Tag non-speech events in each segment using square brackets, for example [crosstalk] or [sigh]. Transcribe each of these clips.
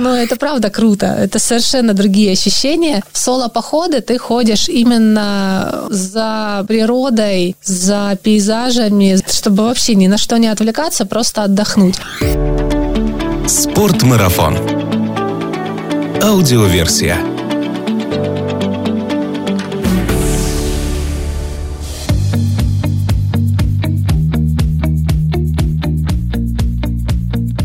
Но это правда круто. Это совершенно другие ощущения. В соло-походы ты ходишь именно за природой, за пейзажами, чтобы вообще ни на что не отвлекаться, просто отдохнуть. Спортмарафон. Аудиоверсия.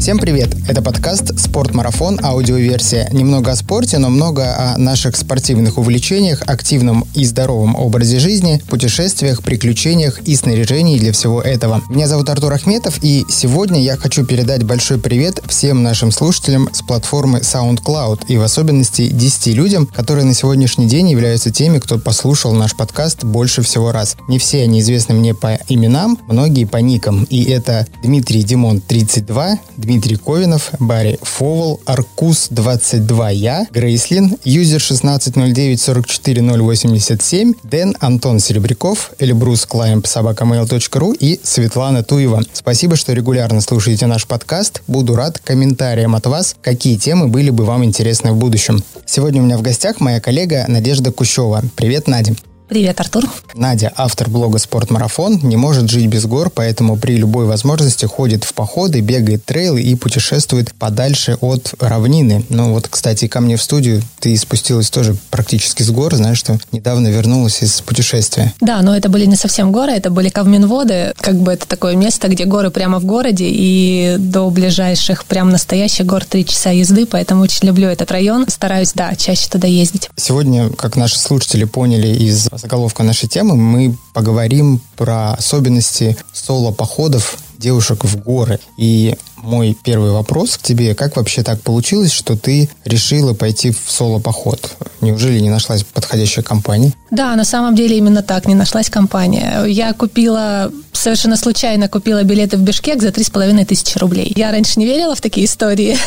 Всем привет! Это подкаст «Спортмарафон. Аудиоверсия». Немного о спорте, но много о наших спортивных увлечениях, активном и здоровом образе жизни, путешествиях, приключениях и снаряжении для всего этого. Меня зовут Артур Ахметов, и сегодня я хочу передать большой привет всем нашим слушателям с платформы SoundCloud, и в особенности 10 людям, которые на сегодняшний день являются теми, кто послушал наш подкаст больше всего раз. Не все они известны мне по именам, многие по никам, и это Дмитрий Димон 32, Дмитрий Дмитрий Ковинов, Барри Фовол, Аркус 22 Я, Грейслин, Юзер 16094487, Дэн Антон Серебряков, Эльбрус Клаймп собакамейл.ру и Светлана Туева. Спасибо, что регулярно слушаете наш подкаст. Буду рад комментариям от вас, какие темы были бы вам интересны в будущем. Сегодня у меня в гостях моя коллега Надежда Кущева. Привет, Надя. Привет, Артур. Надя, автор блога «Спортмарафон», не может жить без гор, поэтому при любой возможности ходит в походы, бегает трейлы и путешествует подальше от равнины. Ну вот, кстати, ко мне в студию ты спустилась тоже практически с гор, знаешь, что недавно вернулась из путешествия. Да, но это были не совсем горы, это были Кавминводы, как бы это такое место, где горы прямо в городе, и до ближайших прям настоящих гор три часа езды, поэтому очень люблю этот район. Стараюсь, да, чаще туда ездить. Сегодня, как наши слушатели поняли из заголовка нашей темы мы поговорим про особенности соло-походов девушек в горы. И мой первый вопрос к тебе, как вообще так получилось, что ты решила пойти в соло-поход? Неужели не нашлась подходящая компания? Да, на самом деле именно так, не нашлась компания. Я купила, совершенно случайно купила билеты в Бишкек за три с половиной тысячи рублей. Я раньше не верила в такие истории.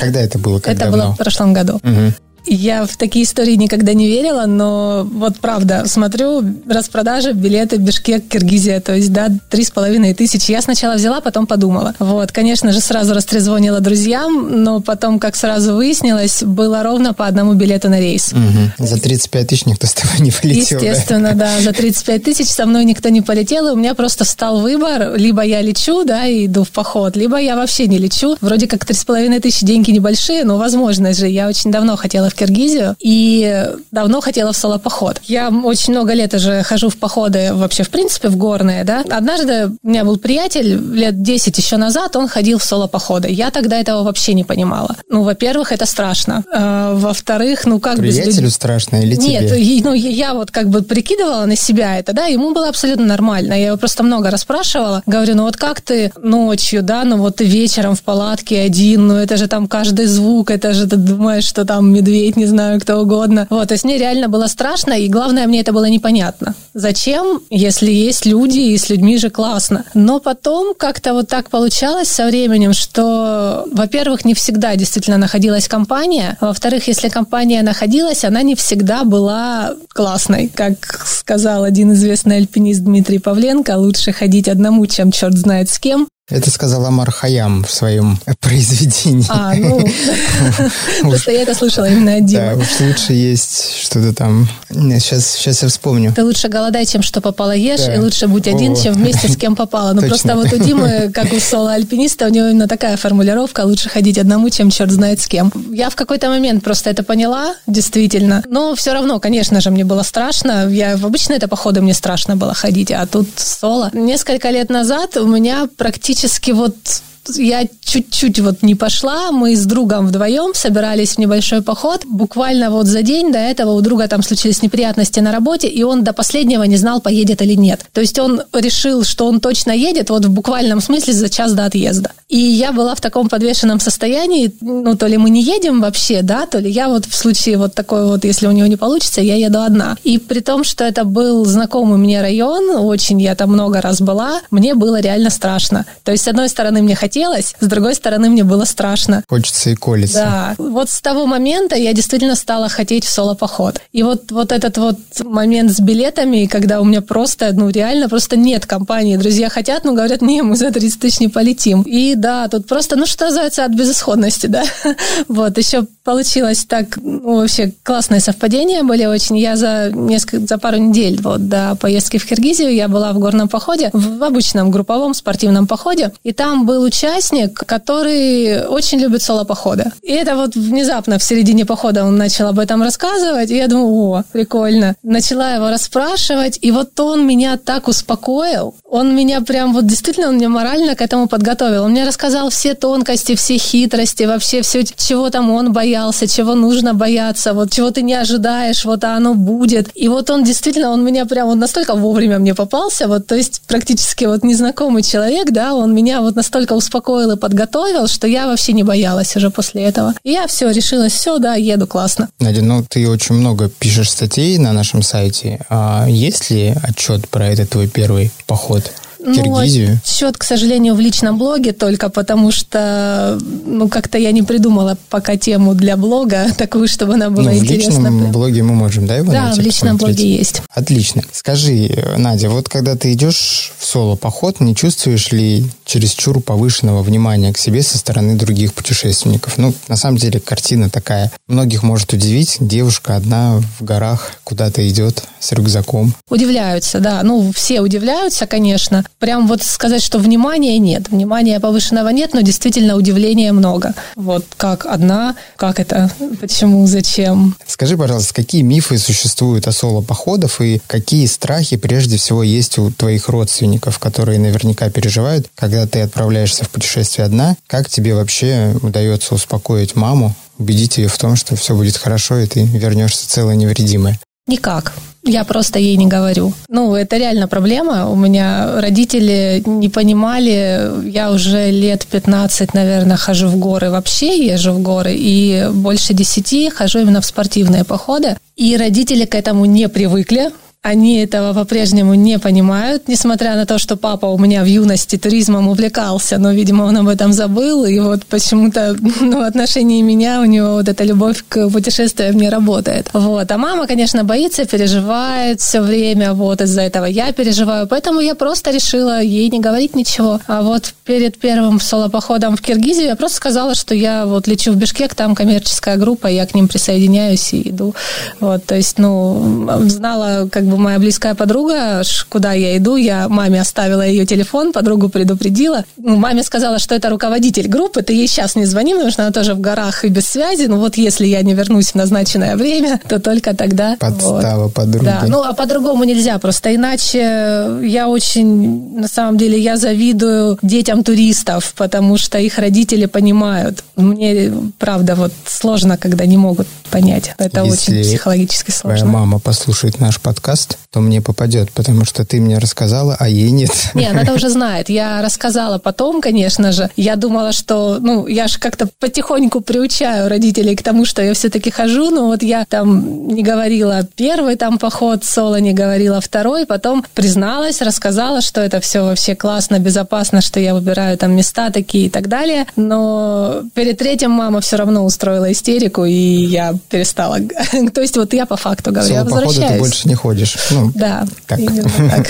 Когда это было? Как это давно? было в прошлом году. Угу. Я в такие истории никогда не верила, но вот правда, смотрю, распродажа, билеты Бишкек, Киргизия, то есть, да, три с половиной тысячи. Я сначала взяла, потом подумала. Вот, конечно же, сразу растрезвонила друзьям, но потом, как сразу выяснилось, было ровно по одному билету на рейс. Угу. За 35 тысяч никто с тобой не полетел, Естественно, да? да, за 35 тысяч со мной никто не полетел, и у меня просто стал выбор, либо я лечу, да, и иду в поход, либо я вообще не лечу. Вроде как три с половиной тысячи деньги небольшие, но возможно же. Я очень давно хотела в Киргизию и давно хотела в соло-поход. Я очень много лет уже хожу в походы вообще, в принципе, в горные, да. Однажды у меня был приятель лет 10 еще назад, он ходил в соло-походы. Я тогда этого вообще не понимала. Ну, во-первых, это страшно. А, во-вторых, ну как Приятелю без... страшно или тебе? Нет, ну я вот как бы прикидывала на себя это, да, ему было абсолютно нормально. Я его просто много расспрашивала. Говорю, ну вот как ты ночью, да, ну вот ты вечером в палатке один, ну это же там каждый звук, это же ты думаешь, что там медведь, не знаю, кто угодно. Вот, то есть мне реально было страшно, и главное, мне это было непонятно. Зачем, если есть люди, и с людьми же классно. Но потом как-то вот так получалось со временем, что, во-первых, не всегда действительно находилась компания, во-вторых, если компания находилась, она не всегда была классной. Как сказал один известный альпинист Дмитрий Павленко, лучше ходить одному, чем черт знает с кем. Это сказал Амар Хаям в своем произведении. А, ну, [laughs] просто я это слышала именно от Димы. Да, уж лучше есть что-то там. Сейчас, сейчас я вспомню. Ты лучше голодай, чем что попало ешь, и лучше будь один, чем вместе с кем попало. Ну, просто вот у Димы, [laughs] как у соло-альпиниста, у него именно такая формулировка, лучше ходить одному, чем черт знает с кем. Я в какой-то момент просто это поняла, действительно. Но все равно, конечно же, мне было страшно. Я в обычно это походы мне страшно было ходить, а тут соло. Несколько лет назад у меня практически практически вот я чуть-чуть вот не пошла. Мы с другом вдвоем собирались в небольшой поход. Буквально вот за день до этого у друга там случились неприятности на работе, и он до последнего не знал, поедет или нет. То есть он решил, что он точно едет, вот в буквальном смысле за час до отъезда. И я была в таком подвешенном состоянии, ну, то ли мы не едем вообще, да, то ли я вот в случае вот такой вот, если у него не получится, я еду одна. И при том, что это был знакомый мне район, очень я там много раз была, мне было реально страшно. То есть, с одной стороны, мне хотелось хотелось, с другой стороны, мне было страшно. Хочется и колется. Да. Вот с того момента я действительно стала хотеть в соло-поход. И вот, вот этот вот момент с билетами, когда у меня просто, ну, реально просто нет компании. Друзья хотят, но говорят, не, мы за 30 тысяч не полетим. И да, тут просто, ну, что называется, от безысходности, да. [laughs] Вот, еще получилось так, ну, вообще классные совпадения были очень. Я за несколько, за пару недель вот до поездки в Киргизию я была в горном походе, в обычном групповом спортивном походе, и там был участник, который очень любит соло-походы. И это вот внезапно в середине похода он начал об этом рассказывать, и я думаю, о, прикольно. Начала его расспрашивать, и вот он меня так успокоил, он меня прям вот действительно, он меня морально к этому подготовил. Он мне рассказал все тонкости, все хитрости, вообще все, чего там он боялся, чего нужно бояться, вот чего ты не ожидаешь, вот а оно будет. И вот он действительно, он меня прям вот настолько вовремя мне попался, вот, то есть практически вот незнакомый человек, да, он меня вот настолько успокоил и подготовил, что я вообще не боялась уже после этого. И я все, решилась, все, да, еду, классно. Надя, ну ты очень много пишешь статей на нашем сайте. А есть ли отчет про этот твой первый поход? Ну, Киргизию? Ну, счет, к сожалению, в личном блоге только потому, что ну как-то я не придумала пока тему для блога [laughs] такую, чтобы она была ну, интересна. В личном блоге мы можем, да, его Да, найти, в личном посмотреть? блоге есть. Отлично. Скажи, Надя, вот когда ты идешь в соло-поход, не чувствуешь ли чересчур повышенного внимания к себе со стороны других путешественников? Ну, на самом деле, картина такая. Многих может удивить. Девушка одна в горах куда-то идет с рюкзаком. Удивляются, да. Ну, все удивляются, конечно прям вот сказать, что внимания нет, внимания повышенного нет, но действительно удивления много. Вот как одна, как это, почему, зачем. Скажи, пожалуйста, какие мифы существуют о соло-походах и какие страхи прежде всего есть у твоих родственников, которые наверняка переживают, когда ты отправляешься в путешествие одна? Как тебе вообще удается успокоить маму, убедить ее в том, что все будет хорошо, и ты вернешься целая невредимая? Никак. Я просто ей не говорю. Ну, это реально проблема. У меня родители не понимали. Я уже лет 15, наверное, хожу в горы вообще, езжу в горы. И больше 10 хожу именно в спортивные походы. И родители к этому не привыкли. Они этого по-прежнему не понимают, несмотря на то, что папа у меня в юности туризмом увлекался, но, видимо, он об этом забыл, и вот почему-то [laughs] ну, в отношении меня у него вот эта любовь к путешествиям не работает. Вот. А мама, конечно, боится, переживает все время, вот из-за этого я переживаю, поэтому я просто решила ей не говорить ничего. А вот перед первым соло-походом в Киргизию я просто сказала, что я вот лечу в Бишкек, там коммерческая группа, я к ним присоединяюсь и иду. Вот, то есть, ну, знала, как бы моя близкая подруга, куда я иду, я маме оставила ее телефон, подругу предупредила. Ну, маме сказала, что это руководитель группы, ты ей сейчас не звони, потому что она тоже в горах и без связи. Ну вот если я не вернусь в назначенное время, то только тогда. Подстава вот. подруги. Да, ну а по-другому нельзя, просто иначе я очень, на самом деле, я завидую детям туристов, потому что их родители понимают. Мне, правда, вот сложно, когда не могут понять. Это Если очень психологически сложно. Твоя мама послушает наш подкаст, подкаст, то мне попадет, потому что ты мне рассказала, а ей нет. Не, она уже знает. Я рассказала потом, конечно же. Я думала, что, ну, я же как-то потихоньку приучаю родителей к тому, что я все-таки хожу, но вот я там не говорила первый там поход соло, не говорила второй, потом призналась, рассказала, что это все вообще классно, безопасно, что я выбираю там места такие и так далее. Но перед третьим мама все равно устроила истерику, и я перестала. [laughs] То есть вот я по факту говорю, я возвращаюсь. ты больше не ходишь ходишь. Ну, да, так. [laughs] так.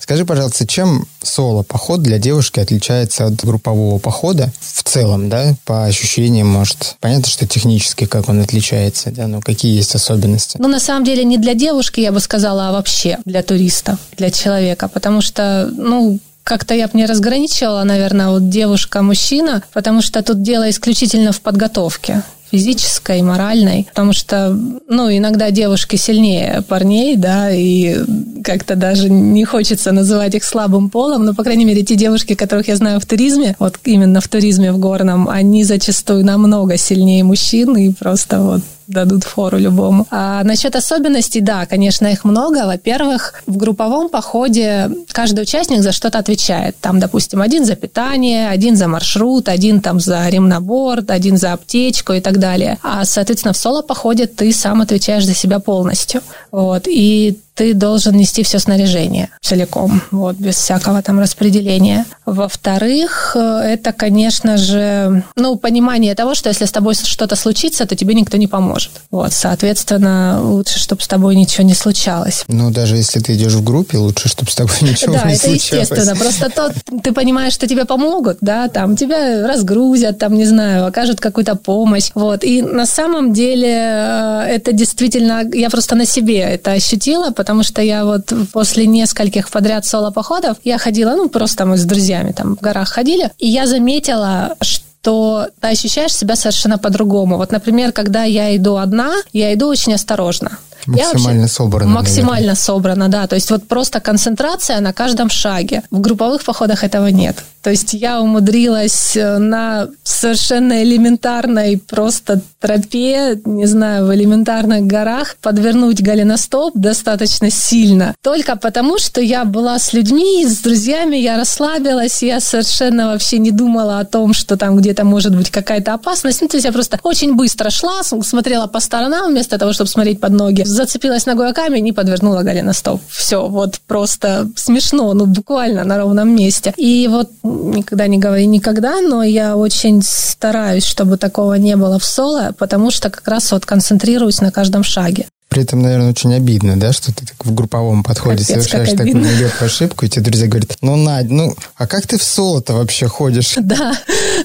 Скажи, пожалуйста, чем соло-поход для девушки отличается от группового похода в целом, да, по ощущениям, может? Понятно, что технически как он отличается, да, но какие есть особенности? Ну, на самом деле, не для девушки, я бы сказала, а вообще для туриста, для человека, потому что, ну, как-то я бы не разграничивала, наверное, вот девушка-мужчина, потому что тут дело исключительно в подготовке физической, моральной, потому что, ну, иногда девушки сильнее парней, да, и как-то даже не хочется называть их слабым полом, но, по крайней мере, те девушки, которых я знаю в туризме, вот именно в туризме в горном, они зачастую намного сильнее мужчин и просто вот дадут фору любому. А насчет особенностей, да, конечно, их много. Во-первых, в групповом походе каждый участник за что-то отвечает. Там, допустим, один за питание, один за маршрут, один там за ремнаборд, один за аптечку и так далее. А, соответственно, в соло-походе ты сам отвечаешь за себя полностью. Вот. И ты должен нести все снаряжение целиком, вот, без всякого там распределения. Во-вторых, это, конечно же, ну, понимание того, что если с тобой что-то случится, то тебе никто не поможет. Вот, соответственно, лучше, чтобы с тобой ничего не случалось. Ну, даже если ты идешь в группе, лучше, чтобы с тобой [laughs] ничего да, не случалось. Да, это естественно. Просто то, ты понимаешь, что тебе помогут, да, там, тебя разгрузят, там, не знаю, окажут какую-то помощь, вот. И на самом деле э, это действительно, я просто на себе это ощутила, потому что я вот после нескольких подряд соло-походов, я ходила, ну, просто мы с друзьями там в горах ходили, и я заметила, что то ты ощущаешь себя совершенно по-другому. Вот, например, когда я иду одна, я иду очень осторожно. Максимально собрано. Максимально наверное. собрано, да. То есть вот просто концентрация на каждом шаге. В групповых походах этого нет. То есть я умудрилась э, на совершенно элементарной просто тропе, не знаю, в элементарных горах подвернуть голеностоп достаточно сильно. Только потому, что я была с людьми, с друзьями, я расслабилась, я совершенно вообще не думала о том, что там где-то может быть какая-то опасность. Ну, то есть я просто очень быстро шла, смотрела по сторонам вместо того, чтобы смотреть под ноги. Зацепилась ногой о камень и подвернула голеностоп. Все, вот просто смешно, ну буквально на ровном месте. И вот никогда не говори никогда, но я очень стараюсь, чтобы такого не было в соло, потому что как раз вот концентрируюсь на каждом шаге. При этом, наверное, очень обидно, да, что ты так в групповом подходе Капец, совершаешь такую нелепую ошибку, и тебе друзья говорят, ну, Надь, ну, а как ты в соло-то вообще ходишь? [laughs] Да,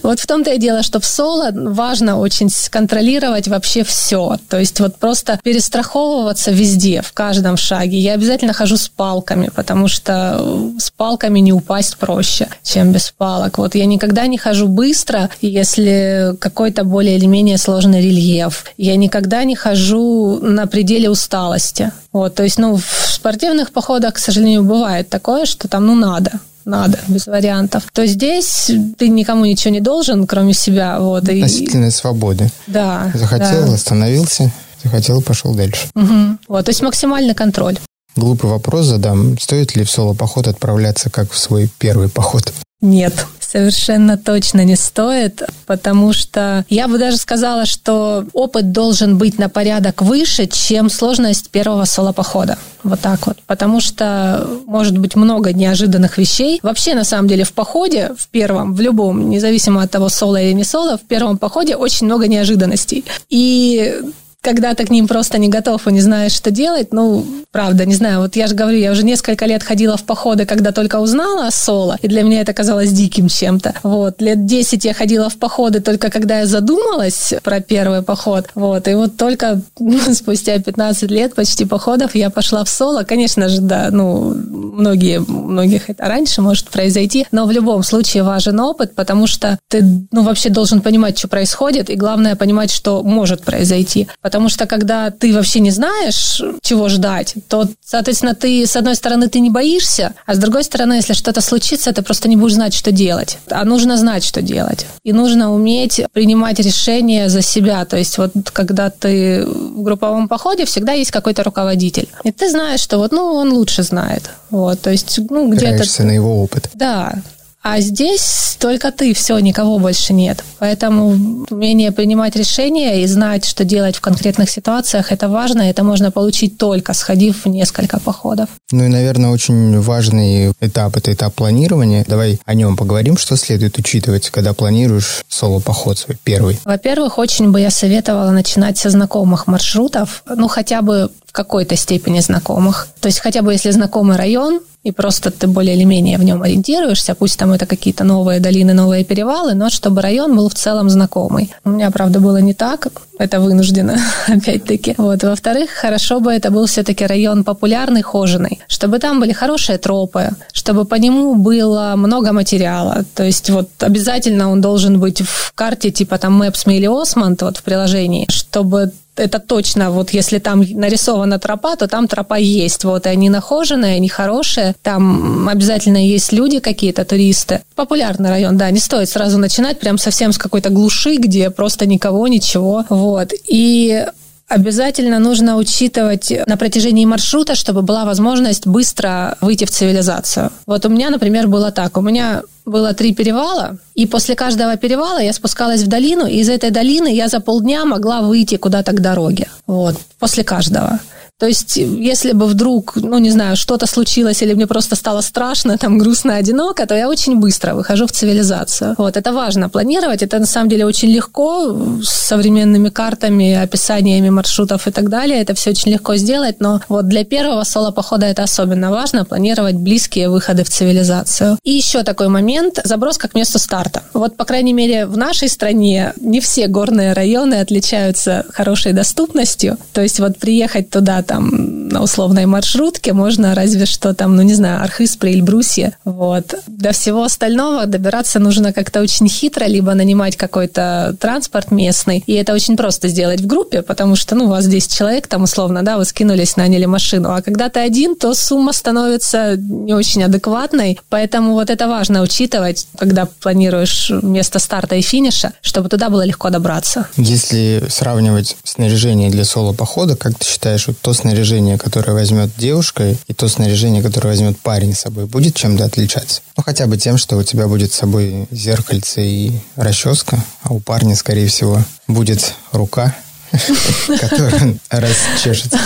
вот в том-то и дело, что в соло важно очень контролировать вообще все. То есть вот просто перестраховываться везде, в каждом шаге. Я обязательно хожу с палками, потому что с палками не упасть проще, чем без палок. Вот я никогда не хожу быстро, если какой-то более или менее сложный рельеф. Я никогда не хожу на пределе пределе усталости. Вот, то есть, ну, в спортивных походах, к сожалению, бывает такое, что там, ну, надо надо, без вариантов. То здесь ты никому ничего не должен, кроме себя. Вот, Относительной и... свободы. Да. Захотел, да. остановился, захотел, пошел дальше. Угу. Вот, то есть максимальный контроль. Глупый вопрос задам. Стоит ли в соло-поход отправляться как в свой первый поход? Нет, совершенно точно не стоит, потому что я бы даже сказала, что опыт должен быть на порядок выше, чем сложность первого соло-похода. Вот так вот. Потому что может быть много неожиданных вещей. Вообще, на самом деле, в походе, в первом, в любом, независимо от того, соло или не соло, в первом походе очень много неожиданностей. И когда ты к ним просто не готов и не знаешь, что делать, ну, правда, не знаю, вот я же говорю, я уже несколько лет ходила в походы, когда только узнала о соло, и для меня это казалось диким чем-то. Вот, лет 10 я ходила в походы только когда я задумалась про первый поход, вот, и вот только [laughs] ну, спустя 15 лет почти походов я пошла в соло. Конечно же, да, ну, многие, многих это раньше может произойти, но в любом случае важен опыт, потому что ты, ну, вообще должен понимать, что происходит, и главное понимать, что может произойти. Потому что когда ты вообще не знаешь, чего ждать, то, соответственно, ты, с одной стороны, ты не боишься, а с другой стороны, если что-то случится, ты просто не будешь знать, что делать. А нужно знать, что делать. И нужно уметь принимать решения за себя. То есть вот когда ты в групповом походе, всегда есть какой-то руководитель. И ты знаешь, что вот, ну, он лучше знает. Вот, то есть, ну, где-то... на его опыт. Да, а здесь только ты, все, никого больше нет. Поэтому умение принимать решения и знать, что делать в конкретных ситуациях, это важно. Это можно получить только сходив в несколько походов. Ну и, наверное, очень важный этап – это этап планирования. Давай о нем поговорим, что следует учитывать, когда планируешь соло-поход свой первый. Во-первых, очень бы я советовала начинать со знакомых маршрутов, ну хотя бы в какой-то степени знакомых. То есть хотя бы если знакомый район, и просто ты более или менее в нем ориентируешься, пусть там это какие-то новые долины, новые перевалы, но чтобы район был в целом знакомый. У меня, правда, было не так, это вынуждено, [laughs] опять-таки. Вот. Во-вторых, хорошо бы это был все-таки район популярный, хоженый, чтобы там были хорошие тропы, чтобы по нему было много материала. То есть вот обязательно он должен быть в карте типа там Maps или Osmond вот в приложении, чтобы это точно, вот если там нарисована тропа, то там тропа есть. Вот, и они нахоженные, они хорошие. Там обязательно есть люди какие-то, туристы. Популярный район, да, не стоит сразу начинать прям совсем с какой-то глуши, где просто никого, ничего. Вот. И Обязательно нужно учитывать на протяжении маршрута, чтобы была возможность быстро выйти в цивилизацию. Вот у меня, например, было так. У меня было три перевала, и после каждого перевала я спускалась в долину, и из этой долины я за полдня могла выйти куда-то к дороге. Вот, после каждого. То есть, если бы вдруг, ну, не знаю, что-то случилось или мне просто стало страшно, там, грустно, одиноко, то я очень быстро выхожу в цивилизацию. Вот, это важно планировать, это на самом деле очень легко с современными картами, описаниями маршрутов и так далее, это все очень легко сделать, но вот для первого соло-похода это особенно важно, планировать близкие выходы в цивилизацию. И еще такой момент, заброска к месту старта. Вот, по крайней мере, в нашей стране не все горные районы отличаются хорошей доступностью, то есть вот приехать туда там на условной маршрутке можно разве что там, ну не знаю, Архыз при Эльбрусе. Вот. До всего остального добираться нужно как-то очень хитро, либо нанимать какой-то транспорт местный. И это очень просто сделать в группе, потому что, ну, у вас 10 человек там условно, да, вы скинулись, наняли машину. А когда ты один, то сумма становится не очень адекватной. Поэтому вот это важно учитывать, когда планируешь место старта и финиша, чтобы туда было легко добраться. Если сравнивать снаряжение для соло-похода, как ты считаешь, то снаряжение, которое возьмет девушка, и то снаряжение, которое возьмет парень с собой, будет чем-то отличаться? Ну, хотя бы тем, что у тебя будет с собой зеркальце и расческа, а у парня, скорее всего, будет рука, [laughs] который расчешется.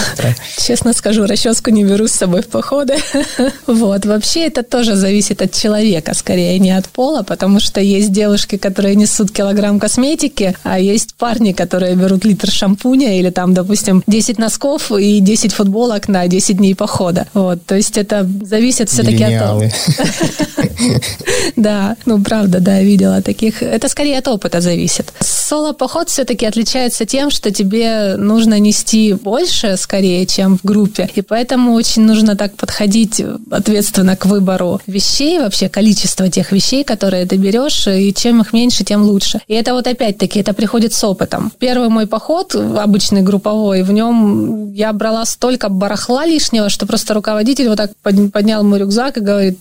Честно скажу, расческу не беру с собой в походы. [laughs] Вот. Вообще это тоже зависит от человека, скорее, не от пола, потому что есть девушки, которые несут килограмм косметики, а есть парни, которые берут литр шампуня или там, допустим, 10 носков и 10 футболок на 10 дней похода. Вот. То есть это зависит все-таки от того. [laughs] Да, ну правда, да, видела таких. Это скорее от опыта зависит. Соло-поход все-таки отличается тем, что тебе нужно нести больше, скорее, чем в группе. И поэтому очень нужно так подходить ответственно к выбору вещей, вообще количество тех вещей, которые ты берешь, и чем их меньше, тем лучше. И это вот опять-таки, это приходит с опытом. Первый мой поход, обычный групповой, в нем я брала столько барахла лишнего, что просто руководитель вот так поднял мой рюкзак и говорит,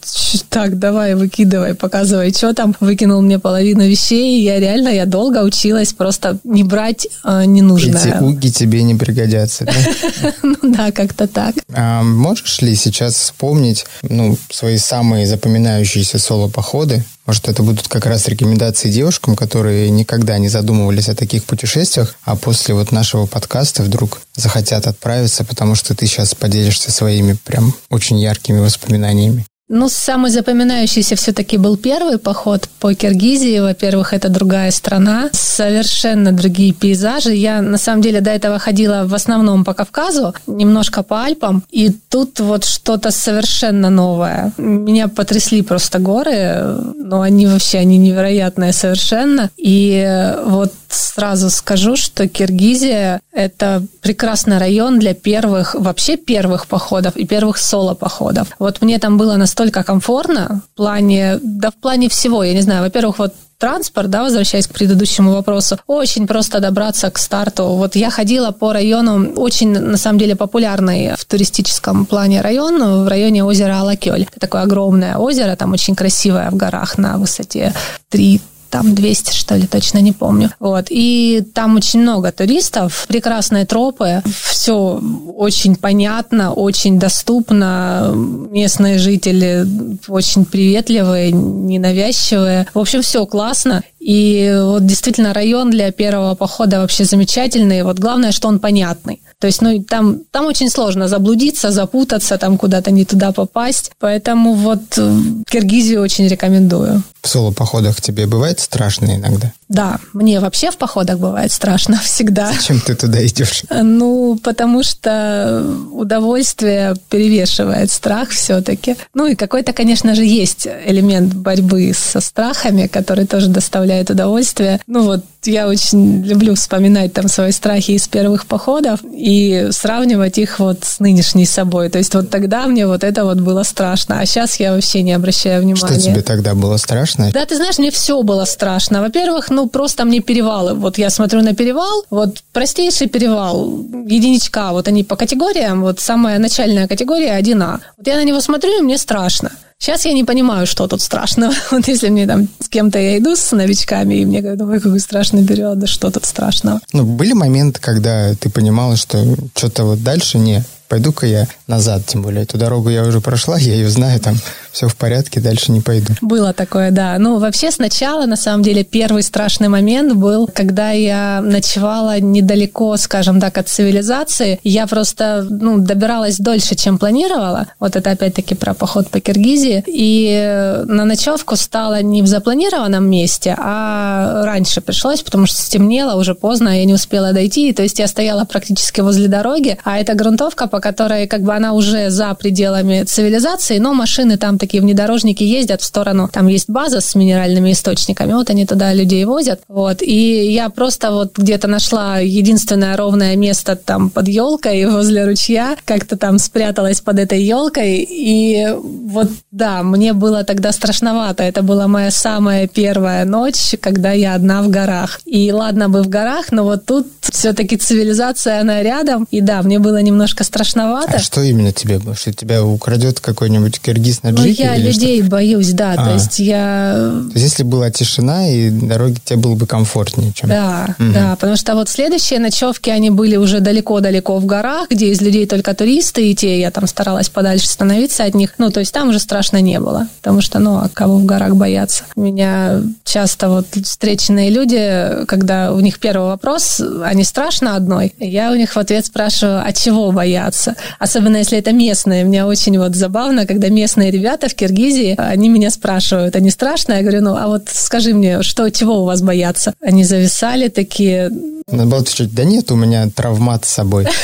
так, давай, выкидывай, показывай, что там. Выкинул мне половину вещей, и я реально, я долго училась просто не брать э, не нужно. Эти уги тебе не пригодятся, да? [laughs] Ну да, как-то так. А можешь ли сейчас вспомнить ну, свои самые запоминающиеся соло-походы? Может, это будут как раз рекомендации девушкам, которые никогда не задумывались о таких путешествиях, а после вот нашего подкаста вдруг захотят отправиться, потому что ты сейчас поделишься своими прям очень яркими воспоминаниями. Ну, самый запоминающийся все-таки был первый поход по Киргизии. Во-первых, это другая страна, совершенно другие пейзажи. Я, на самом деле, до этого ходила в основном по Кавказу, немножко по Альпам, и тут вот что-то совершенно новое. Меня потрясли просто горы, но они вообще, они невероятные совершенно. И вот сразу скажу, что Киргизия – это прекрасный район для первых, вообще первых походов и первых соло-походов. Вот мне там было настолько настолько комфортно в плане, да в плане всего, я не знаю, во-первых, вот транспорт, да, возвращаясь к предыдущему вопросу, очень просто добраться к старту. Вот я ходила по району, очень, на самом деле, популярный в туристическом плане район, в районе озера Алакёль. Это такое огромное озеро, там очень красивое в горах на высоте 3 там 200, что ли, точно не помню. Вот. И там очень много туристов, прекрасные тропы, все очень понятно, очень доступно, местные жители очень приветливые, ненавязчивые. В общем, все классно. И вот действительно район для первого похода вообще замечательный. Вот главное, что он понятный. То есть, ну, там, там очень сложно заблудиться, запутаться, там куда-то не туда попасть. Поэтому вот э, Киргизию очень рекомендую. В соло-походах тебе бывает страшно иногда? Да, мне вообще в походах бывает страшно [laughs] всегда. Зачем ты туда идешь? Ну, потому что удовольствие перевешивает страх все-таки. Ну и какой-то, конечно же, есть элемент борьбы со страхами, который тоже доставляет удовольствие. Ну вот я очень люблю вспоминать там свои страхи из первых походов и сравнивать их вот с нынешней собой. То есть вот тогда мне вот это вот было страшно, а сейчас я вообще не обращаю внимания. Что тебе тогда было страшно? Да, ты знаешь, мне все было страшно. Во-первых, ну просто мне перевалы. Вот я смотрю на перевал, вот простейший перевал, единичка, вот они по категориям, вот самая начальная категория 1А. Вот я на него смотрю, и мне страшно. Сейчас я не понимаю, что тут страшного. [laughs] Вот если мне там с кем-то я иду с новичками, и мне говорят, ой, какой страшный период, да что тут страшного? Ну, были моменты, когда ты понимала, что что-то вот дальше не, пойду-ка я назад, тем более эту дорогу я уже прошла, я ее знаю, там все в порядке, дальше не пойду. Было такое, да. Ну, вообще сначала, на самом деле, первый страшный момент был, когда я ночевала недалеко, скажем так, от цивилизации. Я просто, ну, добиралась дольше, чем планировала. Вот это опять-таки про поход по Киргизии. И на ночевку стало не в запланированном месте, а раньше пришлось, потому что стемнело уже поздно, я не успела дойти. То есть я стояла практически возле дороги, а это грунтовка, по которой как бы она уже за пределами цивилизации, но машины там такие внедорожники ездят в сторону, там есть база с минеральными источниками, вот они туда людей возят, вот, и я просто вот где-то нашла единственное ровное место там под елкой [laughs] возле ручья, как-то там спряталась под этой елкой, и вот, да, мне было тогда страшновато, это была моя самая первая ночь, когда я одна в горах, и ладно бы в горах, но вот тут все-таки цивилизация, она рядом, и да, мне было немножко страшновато. А что именно тебе, что тебя украдет какой-нибудь киргиз на джипе? Ну, я людей что? боюсь, да. А. То есть я... То есть если была тишина, и дороги тебе было бы комфортнее, чем... Да, угу. да. Потому что вот следующие ночевки, они были уже далеко-далеко в горах, где из людей только туристы, и те я там старалась подальше становиться от них. Ну, то есть там уже страшно не было. Потому что, ну, а кого в горах бояться? Меня часто вот встреченные люди, когда у них первый вопрос, они страшно одной, я у них в ответ спрашиваю, а чего бояться? Особенно если это местные. Мне очень вот забавно, когда местные ребята ребята в Киргизии, они меня спрашивают, а не страшно? Я говорю, ну, а вот скажи мне, что, чего у вас бояться? Они зависали такие... Надо было отвечать, да нет, у меня травмат с собой. [laughs]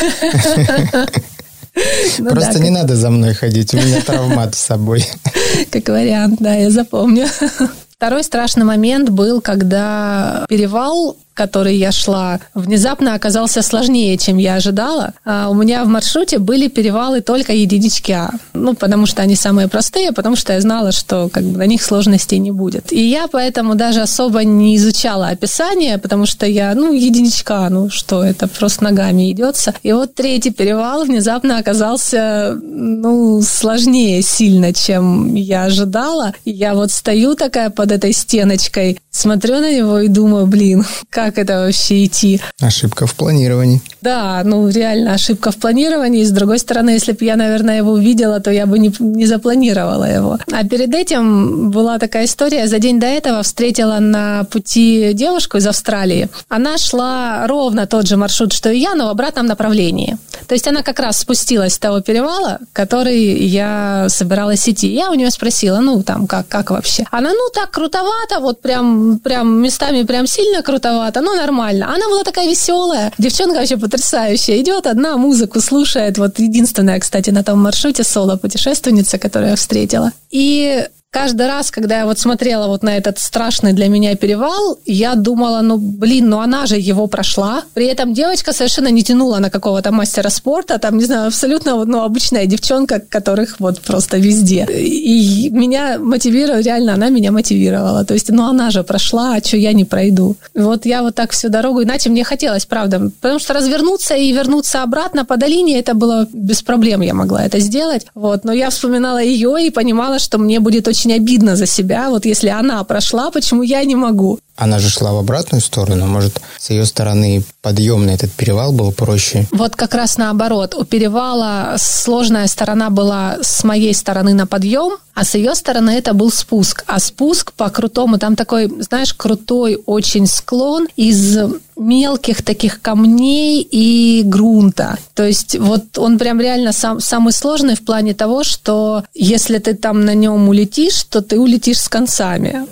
Ну, Просто да, не как... надо за мной ходить, у меня травмат с собой. [laughs] Как вариант, да, я запомню. [laughs] Второй страшный момент был, когда перевал который я шла, внезапно оказался сложнее, чем я ожидала. А у меня в маршруте были перевалы только единички А. Ну, потому что они самые простые, потому что я знала, что как бы на них сложностей не будет. И я поэтому даже особо не изучала описание, потому что я, ну, единичка, ну, что это, просто ногами идется. И вот третий перевал внезапно оказался, ну, сложнее сильно, чем я ожидала. Я вот стою такая под этой стеночкой, смотрю на него и думаю, блин, [laughs] как это вообще идти. Ошибка в планировании. Да, ну реально ошибка в планировании. С другой стороны, если бы я, наверное, его увидела, то я бы не, не запланировала его. А перед этим была такая история. За день до этого встретила на пути девушку из Австралии. Она шла ровно тот же маршрут, что и я, но в обратном направлении. То есть она как раз спустилась с того перевала, который я собиралась идти. Я у нее спросила, ну там как, как вообще? Она, ну так крутовато, вот прям, прям местами прям сильно крутовато ну нормально. Она была такая веселая. Девчонка вообще потрясающая. Идет одна, музыку слушает. Вот единственная, кстати, на том маршруте соло-путешественница, которую я встретила. И каждый раз, когда я вот смотрела вот на этот страшный для меня перевал, я думала, ну, блин, ну она же его прошла. При этом девочка совершенно не тянула на какого-то мастера спорта, там, не знаю, абсолютно ну, обычная девчонка, которых вот просто везде. И меня мотивировала, реально она меня мотивировала. То есть, ну, она же прошла, а что я не пройду? Вот я вот так всю дорогу, иначе мне хотелось, правда, потому что развернуться и вернуться обратно по долине, это было без проблем, я могла это сделать. Вот, но я вспоминала ее и понимала, что мне будет очень очень обидно за себя. Вот если она прошла, почему я не могу? Она же шла в обратную сторону. Может, с ее стороны подъем на этот перевал был проще? Вот как раз наоборот. У перевала сложная сторона была с моей стороны на подъем, а с ее стороны это был спуск. А спуск по крутому, там такой, знаешь, крутой очень склон из мелких таких камней и грунта. То есть вот он прям реально сам, самый сложный в плане того, что если ты там на нем улетишь, то ты улетишь с концами.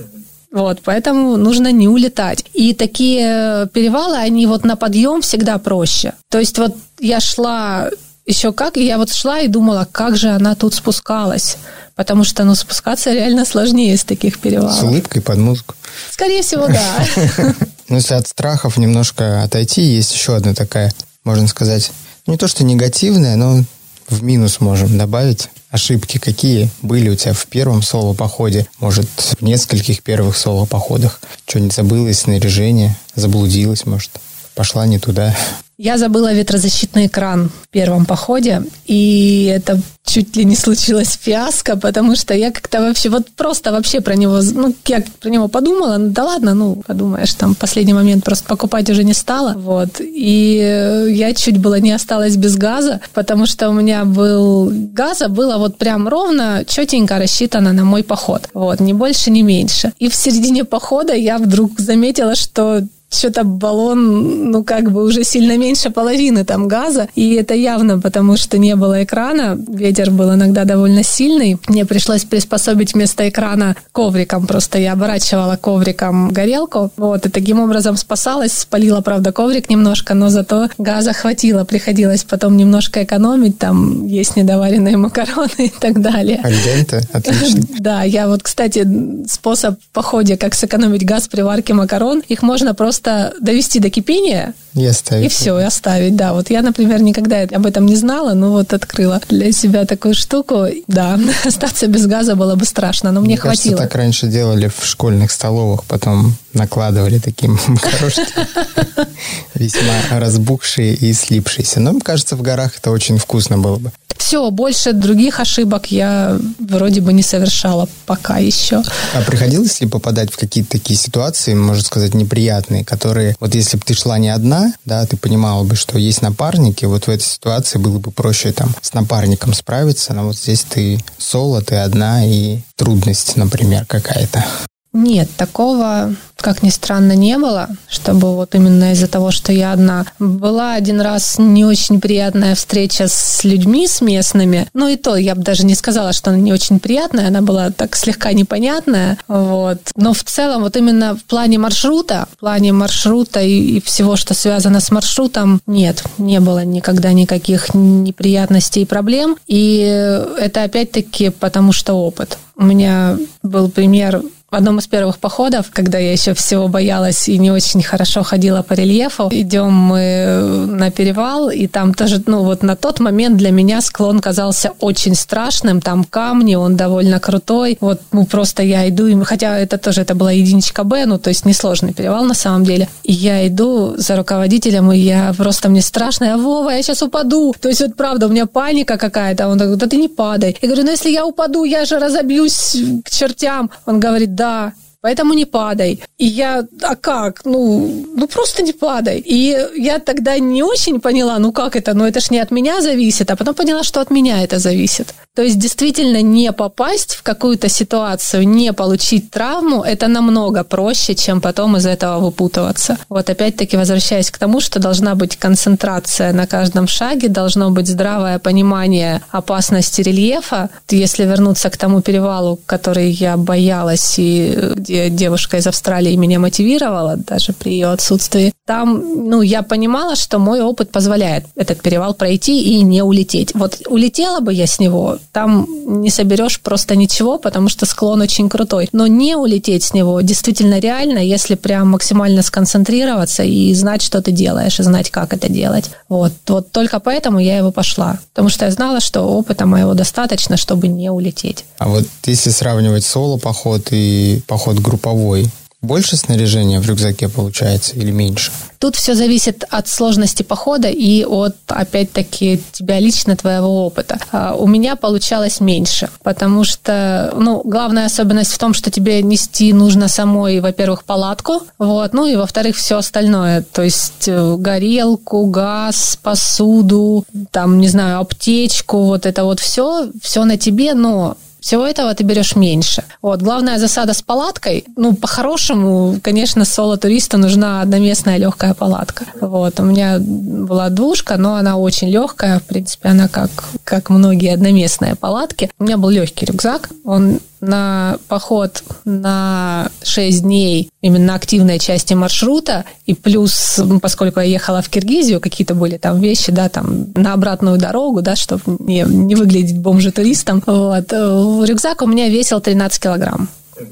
Вот, поэтому нужно не улетать. И такие перевалы, они вот на подъем всегда проще. То есть вот я шла еще как, и я вот шла и думала, как же она тут спускалась. Потому что, ну, спускаться реально сложнее из таких перевалов. С улыбкой под музыку. Скорее всего, да. [laughs] Ну, если от страхов немножко отойти, есть еще одна такая, можно сказать, не то что негативная, но в минус можем добавить ошибки, какие были у тебя в первом соло-походе, может, в нескольких первых соло-походах. Что-нибудь забылось, снаряжение, заблудилась, может, пошла не туда. Я забыла ветрозащитный экран в первом походе, и это чуть ли не случилось фиаско, потому что я как-то вообще, вот просто вообще про него, ну, я про него подумала, ну, да ладно, ну, подумаешь, там, последний момент просто покупать уже не стала, вот, и я чуть было не осталась без газа, потому что у меня был, газа было вот прям ровно, четенько рассчитано на мой поход, вот, ни больше, ни меньше. И в середине похода я вдруг заметила, что что-то баллон, ну, как бы уже сильно меньше половины там газа, и это явно потому, что не было экрана, ветер был иногда довольно сильный, мне пришлось приспособить вместо экрана ковриком, просто я оборачивала ковриком горелку, вот, и таким образом спасалась, спалила, правда, коврик немножко, но зато газа хватило, приходилось потом немножко экономить, там есть недоваренные макароны и так далее. Альденте, отлично. [laughs] Да, я вот, кстати, способ в походе, как сэкономить газ при варке макарон, их можно просто просто довести до кипения и оставить. И все, и оставить, да. Вот я, например, никогда об этом не знала, но вот открыла для себя такую штуку. Да, [laughs] остаться без газа было бы страшно, но мне, мне хватило. Кажется, так раньше делали в школьных столовых, потом накладывали таким [laughs] макарошки, весьма разбухшие и слипшиеся. Но, мне кажется, в горах это очень вкусно было бы. Все, больше других ошибок я вроде бы не совершала пока еще. А приходилось ли попадать в какие-то такие ситуации, можно сказать, неприятные, которые, вот если бы ты шла не одна, да, ты понимала бы, что есть напарники, вот в этой ситуации было бы проще там с напарником справиться, но вот здесь ты соло, ты одна, и трудность, например, какая-то. Нет, такого, как ни странно, не было, чтобы вот именно из-за того, что я одна. Была один раз не очень приятная встреча с людьми, с местными. Ну и то, я бы даже не сказала, что она не очень приятная, она была так слегка непонятная. Вот. Но в целом, вот именно в плане маршрута, в плане маршрута и, и всего, что связано с маршрутом, нет, не было никогда никаких неприятностей и проблем. И это опять-таки потому что опыт. У меня был пример в одном из первых походов, когда я еще всего боялась и не очень хорошо ходила по рельефу, идем мы на перевал, и там тоже, ну вот на тот момент для меня склон казался очень страшным, там камни, он довольно крутой, вот ну просто я иду, и, хотя это тоже, это была единичка Б, ну то есть несложный перевал на самом деле, и я иду за руководителем, и я просто, мне страшно, я, Вова, я сейчас упаду, то есть вот правда, у меня паника какая-то, он говорит, да ты не падай. Я говорю, ну если я упаду, я же разобьюсь к чертям. Он говорит, да, да, поэтому не падай. И я, а как? Ну, ну просто не падай. И я тогда не очень поняла, ну как это, ну это ж не от меня зависит, а потом поняла, что от меня это зависит. То есть действительно не попасть в какую-то ситуацию, не получить травму, это намного проще, чем потом из этого выпутываться. Вот опять-таки возвращаясь к тому, что должна быть концентрация на каждом шаге, должно быть здравое понимание опасности рельефа. Если вернуться к тому перевалу, который я боялась и где девушка из Австралии меня мотивировала, даже при ее отсутствии. Там, ну, я понимала, что мой опыт позволяет этот перевал пройти и не улететь. Вот улетела бы я с него, там не соберешь просто ничего, потому что склон очень крутой. Но не улететь с него действительно реально, если прям максимально сконцентрироваться и знать, что ты делаешь, и знать, как это делать. Вот, вот только поэтому я его пошла. Потому что я знала, что опыта моего достаточно, чтобы не улететь. А вот если сравнивать соло-поход и поход групповой, больше снаряжения в рюкзаке получается или меньше? Тут все зависит от сложности похода и от, опять-таки, тебя лично, твоего опыта. А у меня получалось меньше, потому что, ну, главная особенность в том, что тебе нести нужно самой, во-первых, палатку, вот, ну и, во-вторых, все остальное, то есть э, горелку, газ, посуду, там, не знаю, аптечку, вот это вот все, все на тебе, но всего этого ты берешь меньше. Вот. Главная засада с палаткой, ну, по-хорошему, конечно, соло-туристу нужна одноместная легкая палатка. Вот. У меня была двушка, но она очень легкая, в принципе, она как, как многие одноместные палатки. У меня был легкий рюкзак, он на поход на 6 дней именно активной части маршрута, и плюс, поскольку я ехала в Киргизию, какие-то были там вещи, да, там на обратную дорогу, да, чтобы не, не выглядеть бомжа-туристом, вот, рюкзак у меня весил 13 килограмм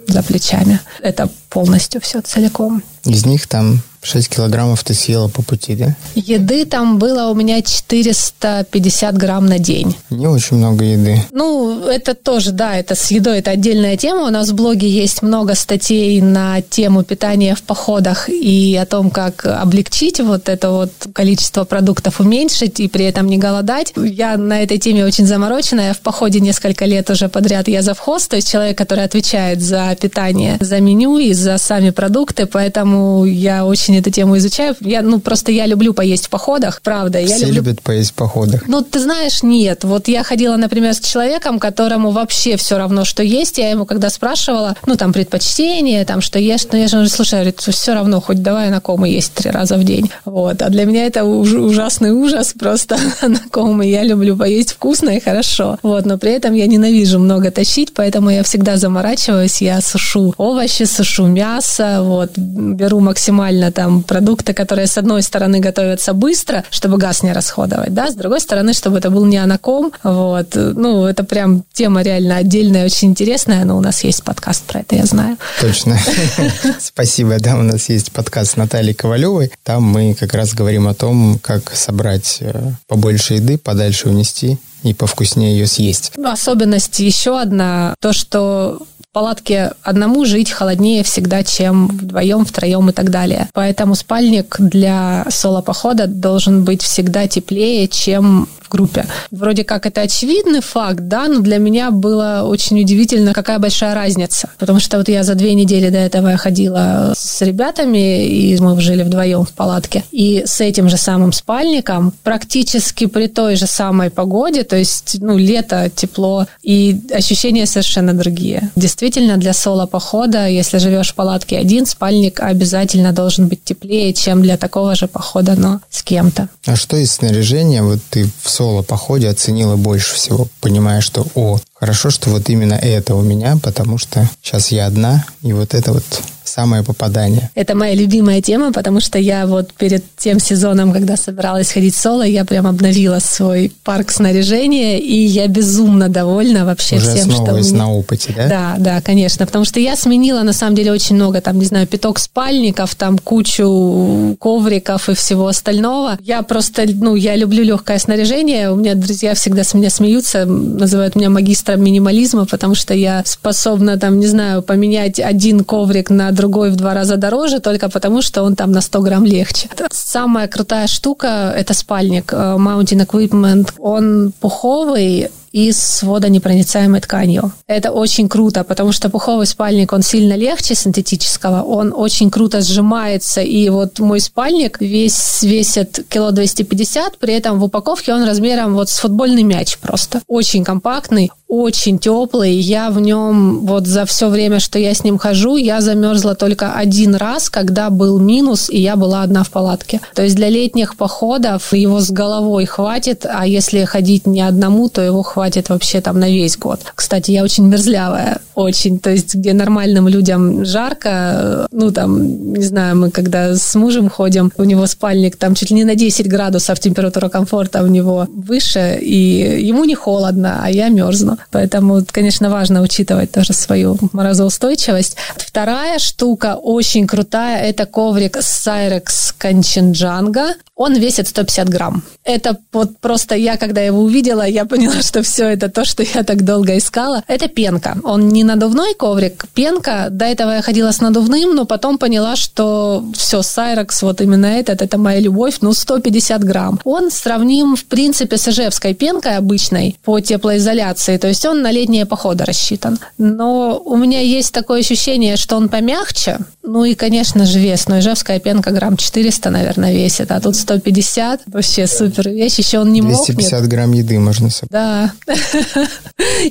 за плечами. Это полностью все целиком. Из них там 6 килограммов ты съела по пути, да? Еды там было у меня 450 грамм на день. Не очень много еды. Ну, это тоже, да, это с едой, это отдельная тема. У нас в блоге есть много статей на тему питания в походах и о том, как облегчить вот это вот количество продуктов, уменьшить и при этом не голодать. Я на этой теме очень заморочена. Я в походе несколько лет уже подряд я завхоз, то есть человек, который отвечает за питание, за меню и за сами продукты, поэтому я очень эту тему изучаю. Я, ну, просто я люблю поесть в походах, правда. Все я люблю... любят поесть в походах. Ну, ты знаешь, нет. Вот я ходила, например, с человеком, которому вообще все равно, что есть. Я ему когда спрашивала, ну, там, предпочтение, там, что ешь, ну, я же говорю, слушай, говорит, все равно, хоть давай на кому есть три раза в день. Вот. А для меня это уж, ужасный ужас [laughs] просто [laughs] на кому я люблю поесть вкусно и хорошо. Вот. Но при этом я ненавижу много тащить, поэтому я всегда заморачиваюсь, я сушу овощи, сушу мясо, вот, беру максимально там продукты, которые с одной стороны готовятся быстро, чтобы газ не расходовать, да, с другой стороны, чтобы это был не анаком, вот, ну, это прям тема реально отдельная, очень интересная, но у нас есть подкаст про это, я знаю. Точно. [laughs] Спасибо, да, у нас есть подкаст с Натальей Ковалевой, там мы как раз говорим о том, как собрать э, побольше еды, подальше унести и повкуснее ее съесть. Особенность еще одна, то, что палатке одному жить холоднее всегда, чем вдвоем, втроем и так далее. Поэтому спальник для соло-похода должен быть всегда теплее, чем группе. Вроде как это очевидный факт, да, но для меня было очень удивительно, какая большая разница. Потому что вот я за две недели до этого я ходила с ребятами, и мы жили вдвоем в палатке. И с этим же самым спальником, практически при той же самой погоде, то есть, ну, лето, тепло, и ощущения совершенно другие. Действительно, для соло-похода, если живешь в палатке один, спальник обязательно должен быть теплее, чем для такого же похода, но с кем-то. А что из снаряжения? Вот ты в соло-походе оценила больше всего, понимая, что, о, хорошо, что вот именно это у меня, потому что сейчас я одна, и вот это вот самое попадание. Это моя любимая тема, потому что я вот перед тем сезоном, когда собиралась ходить соло, я прям обновила свой парк снаряжения, и я безумно довольна вообще Уже всем, что у меня... на опыте, да? Да, да, конечно, потому что я сменила на самом деле очень много, там, не знаю, пяток спальников, там кучу ковриков и всего остального. Я просто, ну, я люблю легкое снаряжение, у меня друзья всегда с меня смеются, называют меня магистром минимализма, потому что я способна, там, не знаю, поменять один коврик на другой в два раза дороже, только потому, что он там на 100 грамм легче. Самая крутая штука – это спальник э, Mountain Equipment. Он пуховый, и с водонепроницаемой тканью. Это очень круто, потому что пуховый спальник, он сильно легче синтетического, он очень круто сжимается, и вот мой спальник весь весит кило 250, при этом в упаковке он размером вот с футбольный мяч просто. Очень компактный, очень теплый. Я в нем вот за все время, что я с ним хожу, я замерзла только один раз, когда был минус, и я была одна в палатке. То есть для летних походов его с головой хватит, а если ходить не одному, то его хватит вообще там на весь год. Кстати, я очень мерзлявая, очень. То есть где нормальным людям жарко, ну там, не знаю, мы когда с мужем ходим, у него спальник там чуть ли не на 10 градусов температура комфорта у него выше, и ему не холодно, а я мерзну. Поэтому, конечно, важно учитывать тоже свою морозоустойчивость. Вторая штука очень крутая – это коврик Cyrex Kanchenjunga. Он весит 150 грамм. Это вот просто я, когда его увидела, я поняла, что все это то, что я так долго искала. Это пенка. Он не надувной коврик, пенка. До этого я ходила с надувным, но потом поняла, что все, Cyrex, вот именно этот, это моя любовь, ну, 150 грамм. Он сравним, в принципе, с ижевской пенкой обычной по теплоизоляции. То есть он на летние походы рассчитан. Но у меня есть такое ощущение, что он помягче. Ну и, конечно же, вес. Но ижевская пенка грамм 400, наверное, весит, а тут 150. Вообще супер вещь. Еще он не 250 мокнет. грамм еды можно собрать. Да. [laughs]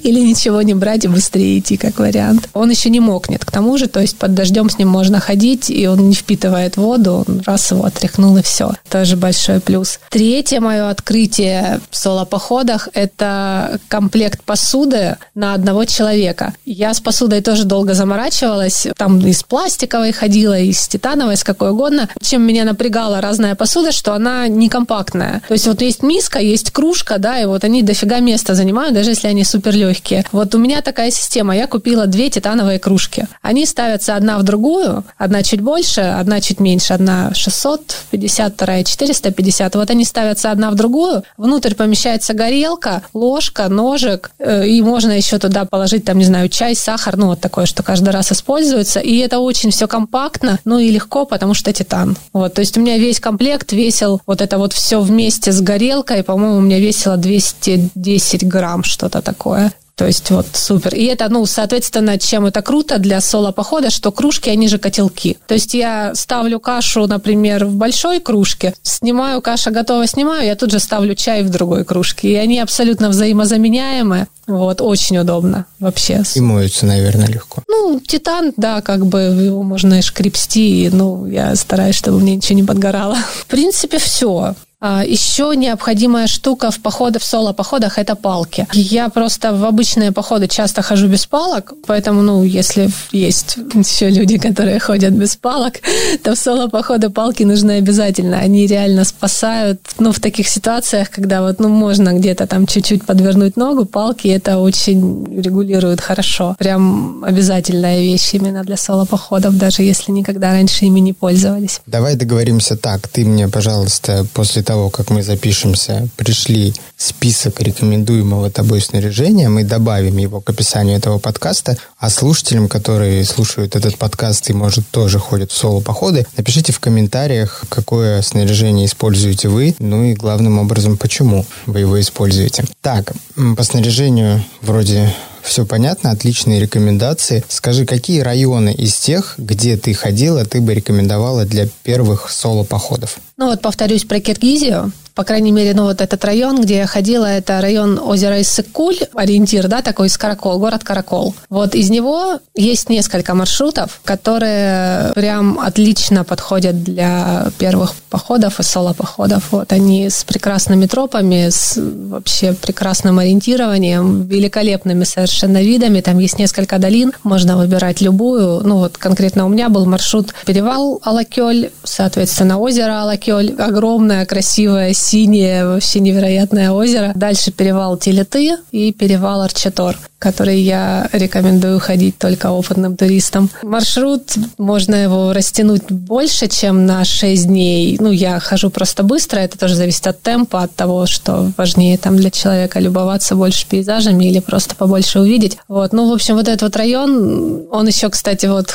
Или ничего не брать и быстрее идти, как вариант. Он еще не мокнет. К тому же, то есть под дождем с ним можно ходить, и он не впитывает воду. Он раз его отряхнул, и все. Тоже большой плюс. Третье мое открытие в соло-походах – это комплект посуды на одного человека. Я с посудой тоже долго заморачивалась. Там из пластиковой ходила, из титановой, с какой угодно. Чем меня напрягала разная посуда, что она не компактная. То есть вот есть миска, есть кружка, да, и вот они дофига места занимают, даже если они супер легкие. Вот у меня такая система. Я купила две титановые кружки. Они ставятся одна в другую, одна чуть больше, одна чуть меньше, одна 650, вторая 450. Вот они ставятся одна в другую, внутрь помещается горелка, ложка, ножик, э, и можно еще туда положить, там, не знаю, чай, сахар, ну, вот такое, что каждый раз используется. И это очень все компактно, ну и легко, потому что титан. Вот, то есть у меня весь комплект весил вот это вот все вместе с горелкой, по-моему, у меня весило 210 грамм, что-то такое. То есть вот супер. И это, ну, соответственно, чем это круто для соло-похода, что кружки, они же котелки. То есть я ставлю кашу, например, в большой кружке, снимаю, каша готова, снимаю, я тут же ставлю чай в другой кружке. И они абсолютно взаимозаменяемые. Вот, очень удобно вообще. И моются, наверное, легко. Ну, титан, да, как бы его можно и шкрепсти, ну, я стараюсь, чтобы мне ничего не подгорало. [laughs] В принципе, все. А, Еще необходимая штука в походах, в соло-походах – это палки. Я просто в обычные походы часто хожу без палок, поэтому, ну, если есть еще люди, которые ходят без палок, [laughs] то в соло-походы палки нужны обязательно. Они реально спасают, ну, в таких ситуациях, когда вот, ну, можно где-то там чуть-чуть подвернуть ногу, палки это очень регулируют хорошо. Прям обязательная вещь именно для соло-походов, даже если никогда раньше ими не пользовались. Давай договоримся так. Ты мне, пожалуйста, после того, как мы запишемся, пришли список рекомендуемого тобой снаряжения, мы добавим его к описанию этого подкаста, а слушателям, которые слушают этот подкаст и, может, тоже ходят в соло-походы, напишите в комментариях, какое снаряжение используете вы, ну и главным образом, почему вы его используете. Так, по снаряжению вроде все понятно, отличные рекомендации. Скажи, какие районы из тех, где ты ходила, ты бы рекомендовала для первых соло-походов? Ну вот повторюсь про Киргизию по крайней мере, ну вот этот район, где я ходила, это район озера Иссык-Куль, ориентир, да, такой из Каракол, город Каракол. Вот из него есть несколько маршрутов, которые прям отлично подходят для первых походов и соло-походов. Вот они с прекрасными тропами, с вообще прекрасным ориентированием, великолепными совершенно видами. Там есть несколько долин, можно выбирать любую. Ну вот конкретно у меня был маршрут перевал Алакёль, соответственно, озеро Алакёль, огромное, красивое, синее, вообще невероятное озеро. Дальше перевал Телеты и перевал Арчатор который я рекомендую ходить только опытным туристам. Маршрут, можно его растянуть больше, чем на 6 дней. Ну, я хожу просто быстро, это тоже зависит от темпа, от того, что важнее там для человека любоваться больше пейзажами или просто побольше увидеть. Вот. Ну, в общем, вот этот вот район, он еще, кстати, вот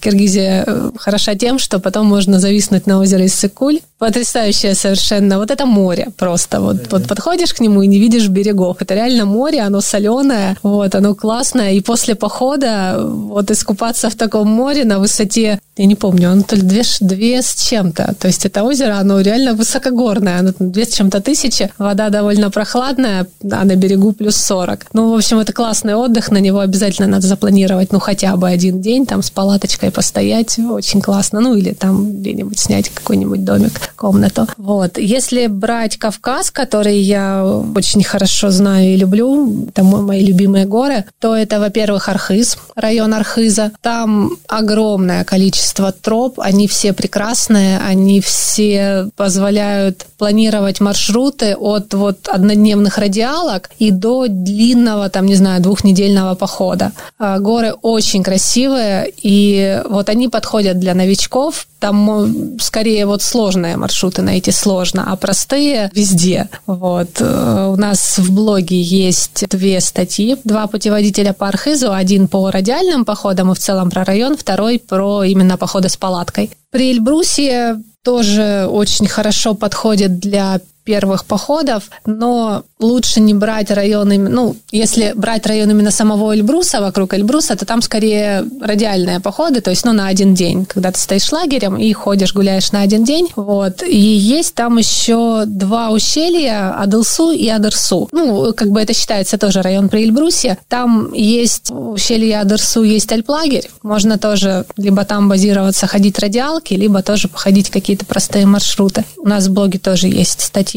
Киргизия э, хороша тем, что потом можно зависнуть на озеро Иссыкуль. Потрясающее совершенно. Вот это море просто. Вот, вот подходишь к нему и не видишь берегов. Это реально море, оно соленое. Вот вот, оно классное. И после похода вот искупаться в таком море на высоте, я не помню, оно то ли две, две с чем-то. То есть это озеро, оно реально высокогорное, оно две с чем-то тысячи. Вода довольно прохладная, а на берегу плюс 40. Ну, в общем, это классный отдых, на него обязательно надо запланировать, ну, хотя бы один день, там с палаточкой постоять, очень классно. Ну, или там где-нибудь снять какой-нибудь домик, комнату. Вот. Если брать Кавказ, который я очень хорошо знаю и люблю, это мои любимые горы, горы, то это, во-первых, Архыз, район Архыза. Там огромное количество троп, они все прекрасные, они все позволяют планировать маршруты от вот однодневных радиалок и до длинного, там, не знаю, двухнедельного похода. А, горы очень красивые, и вот они подходят для новичков, там скорее вот сложные маршруты найти сложно, а простые везде. Вот. Э, у нас в блоге есть две статьи, два путеводителя по Архизу, один по радиальным походам и в целом про район, второй про именно походы с палаткой. При Эльбрусе тоже очень хорошо подходит для первых походов, но лучше не брать район, ну, если брать район именно самого Эльбруса, вокруг Эльбруса, то там скорее радиальные походы, то есть, ну, на один день, когда ты стоишь лагерем и ходишь, гуляешь на один день, вот, и есть там еще два ущелья, Адылсу и Адырсу, ну, как бы это считается тоже район при Эльбрусе, там есть ущелье Адырсу, есть альплагерь, можно тоже либо там базироваться, ходить радиалки, либо тоже походить какие-то простые маршруты. У нас в блоге тоже есть статья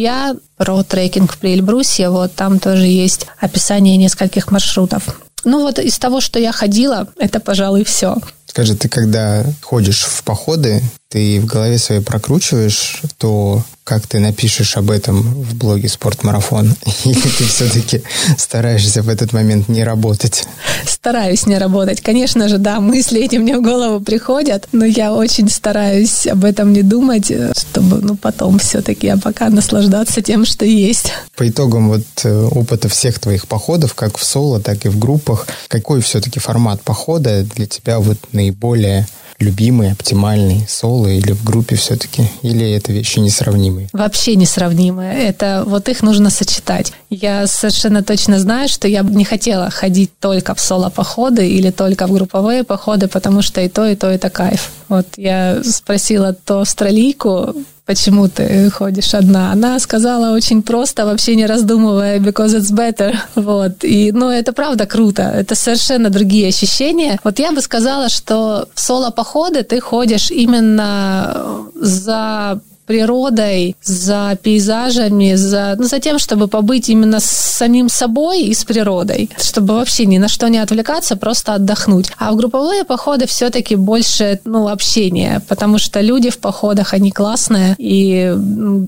про трекинг при Эльбрусе. Вот там тоже есть описание нескольких маршрутов. Ну вот из того, что я ходила, это, пожалуй, все. Скажи, ты когда ходишь в походы, ты в голове своей прокручиваешь, то как ты напишешь об этом в блоге «Спортмарафон»? [laughs] Или ты все-таки стараешься в этот момент не работать? Стараюсь не работать. Конечно же, да, мысли эти мне в голову приходят, но я очень стараюсь об этом не думать, чтобы ну, потом все-таки, а пока наслаждаться тем, что есть. По итогам вот э, опыта всех твоих походов, как в соло, так и в группах, какой все-таки формат похода для тебя вот наиболее любимый, оптимальный, соло или в группе все-таки? Или это вещи несравнимые? Вообще несравнимые. Это вот их нужно сочетать. Я совершенно точно знаю, что я бы не хотела ходить только в соло-походы или только в групповые походы, потому что и то, и то это кайф. Вот я спросила то австралийку, почему ты ходишь одна. Она сказала очень просто, вообще не раздумывая, because it's better. Вот. И, ну, это правда круто. Это совершенно другие ощущения. Вот я бы сказала, что в соло-походы ты ходишь именно за природой, за пейзажами, за, ну, за тем, чтобы побыть именно с самим собой и с природой, чтобы вообще ни на что не отвлекаться, просто отдохнуть. А в групповые походы все-таки больше ну, общения, потому что люди в походах, они классные, и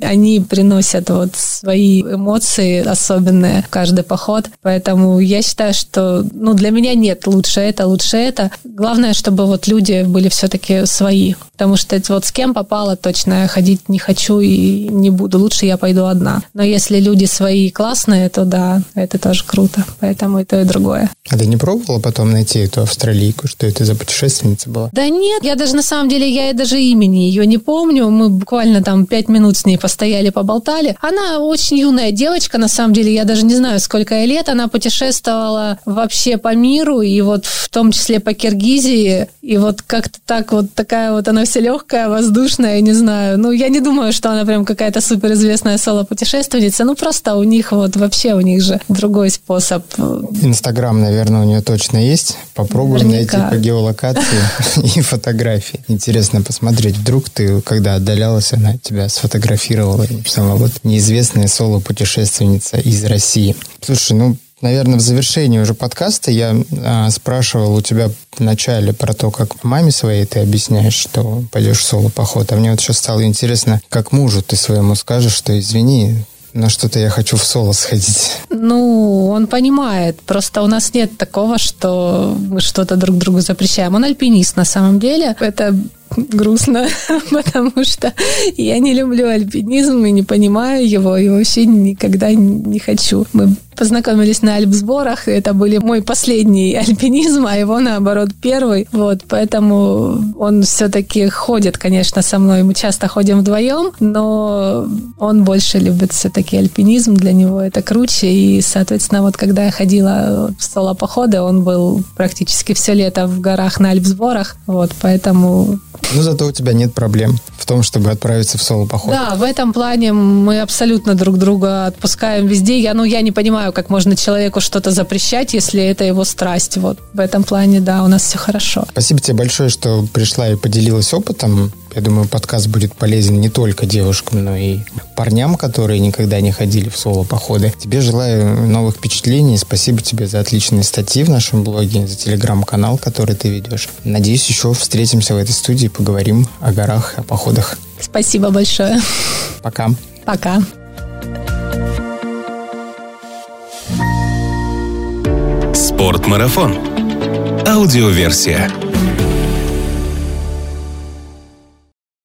они приносят вот свои эмоции особенные в каждый поход. Поэтому я считаю, что ну, для меня нет лучше это, лучше это. Главное, чтобы вот люди были все-таки свои. Потому что вот с кем попало, точно ходить не хочу и не буду. Лучше я пойду одна. Но если люди свои классные, то да, это тоже круто. Поэтому и то, и другое. А ты не пробовала потом найти эту австралийку, что это за путешественница была? Да нет, я даже на самом деле, я и даже имени ее не помню. Мы буквально там пять минут с ней постояли, поболтали. Она очень юная девочка, на самом деле, я даже не знаю, сколько ей лет. Она путешествовала вообще по миру, и вот в том числе по Киргизии. И вот как-то так вот такая вот она вся легкая, воздушная, не знаю. Ну, я не думаю, что она прям какая-то суперизвестная соло-путешественница. Ну, просто у них вот вообще у них же другой способ. Инстаграм, наверное, у нее точно есть. Попробуем Наверняка. найти по геолокации [laughs] и фотографии. Интересно посмотреть. Вдруг ты, когда отдалялась, она тебя сфотографировала и написала, вот неизвестная соло-путешественница из России. Слушай, ну, наверное, в завершении уже подкаста я а, спрашивал у тебя в начале про то, как маме своей ты объясняешь, что пойдешь в соло-поход. А мне вот сейчас стало интересно, как мужу ты своему скажешь, что извини, на что-то я хочу в соло сходить. Ну, он понимает. Просто у нас нет такого, что мы что-то друг другу запрещаем. Он альпинист на самом деле. Это грустно, [laughs] потому что я не люблю альпинизм и не понимаю его, и вообще никогда не хочу. Мы познакомились на альп-сборах, это были мой последний [laughs] альпинизм, а его, наоборот, первый. Вот, поэтому он все-таки ходит, конечно, со мной. Мы часто ходим вдвоем, но он больше любит все-таки альпинизм, для него это круче. И, соответственно, вот когда я ходила в соло-походы, он был практически все лето в горах на альп-сборах. Вот, поэтому ну, зато у тебя нет проблем в том, чтобы отправиться в соло-поход. Да, в этом плане мы абсолютно друг друга отпускаем везде. Я, ну, я не понимаю, как можно человеку что-то запрещать, если это его страсть. Вот в этом плане, да, у нас все хорошо. Спасибо тебе большое, что пришла и поделилась опытом. Я думаю, подкаст будет полезен не только девушкам, но и парням, которые никогда не ходили в соло-походы. Тебе желаю новых впечатлений. Спасибо тебе за отличные статьи в нашем блоге, за телеграм-канал, который ты ведешь. Надеюсь, еще встретимся в этой студии и поговорим о горах, о походах. Спасибо большое. Пока. Пока. Спортмарафон. Аудиоверсия.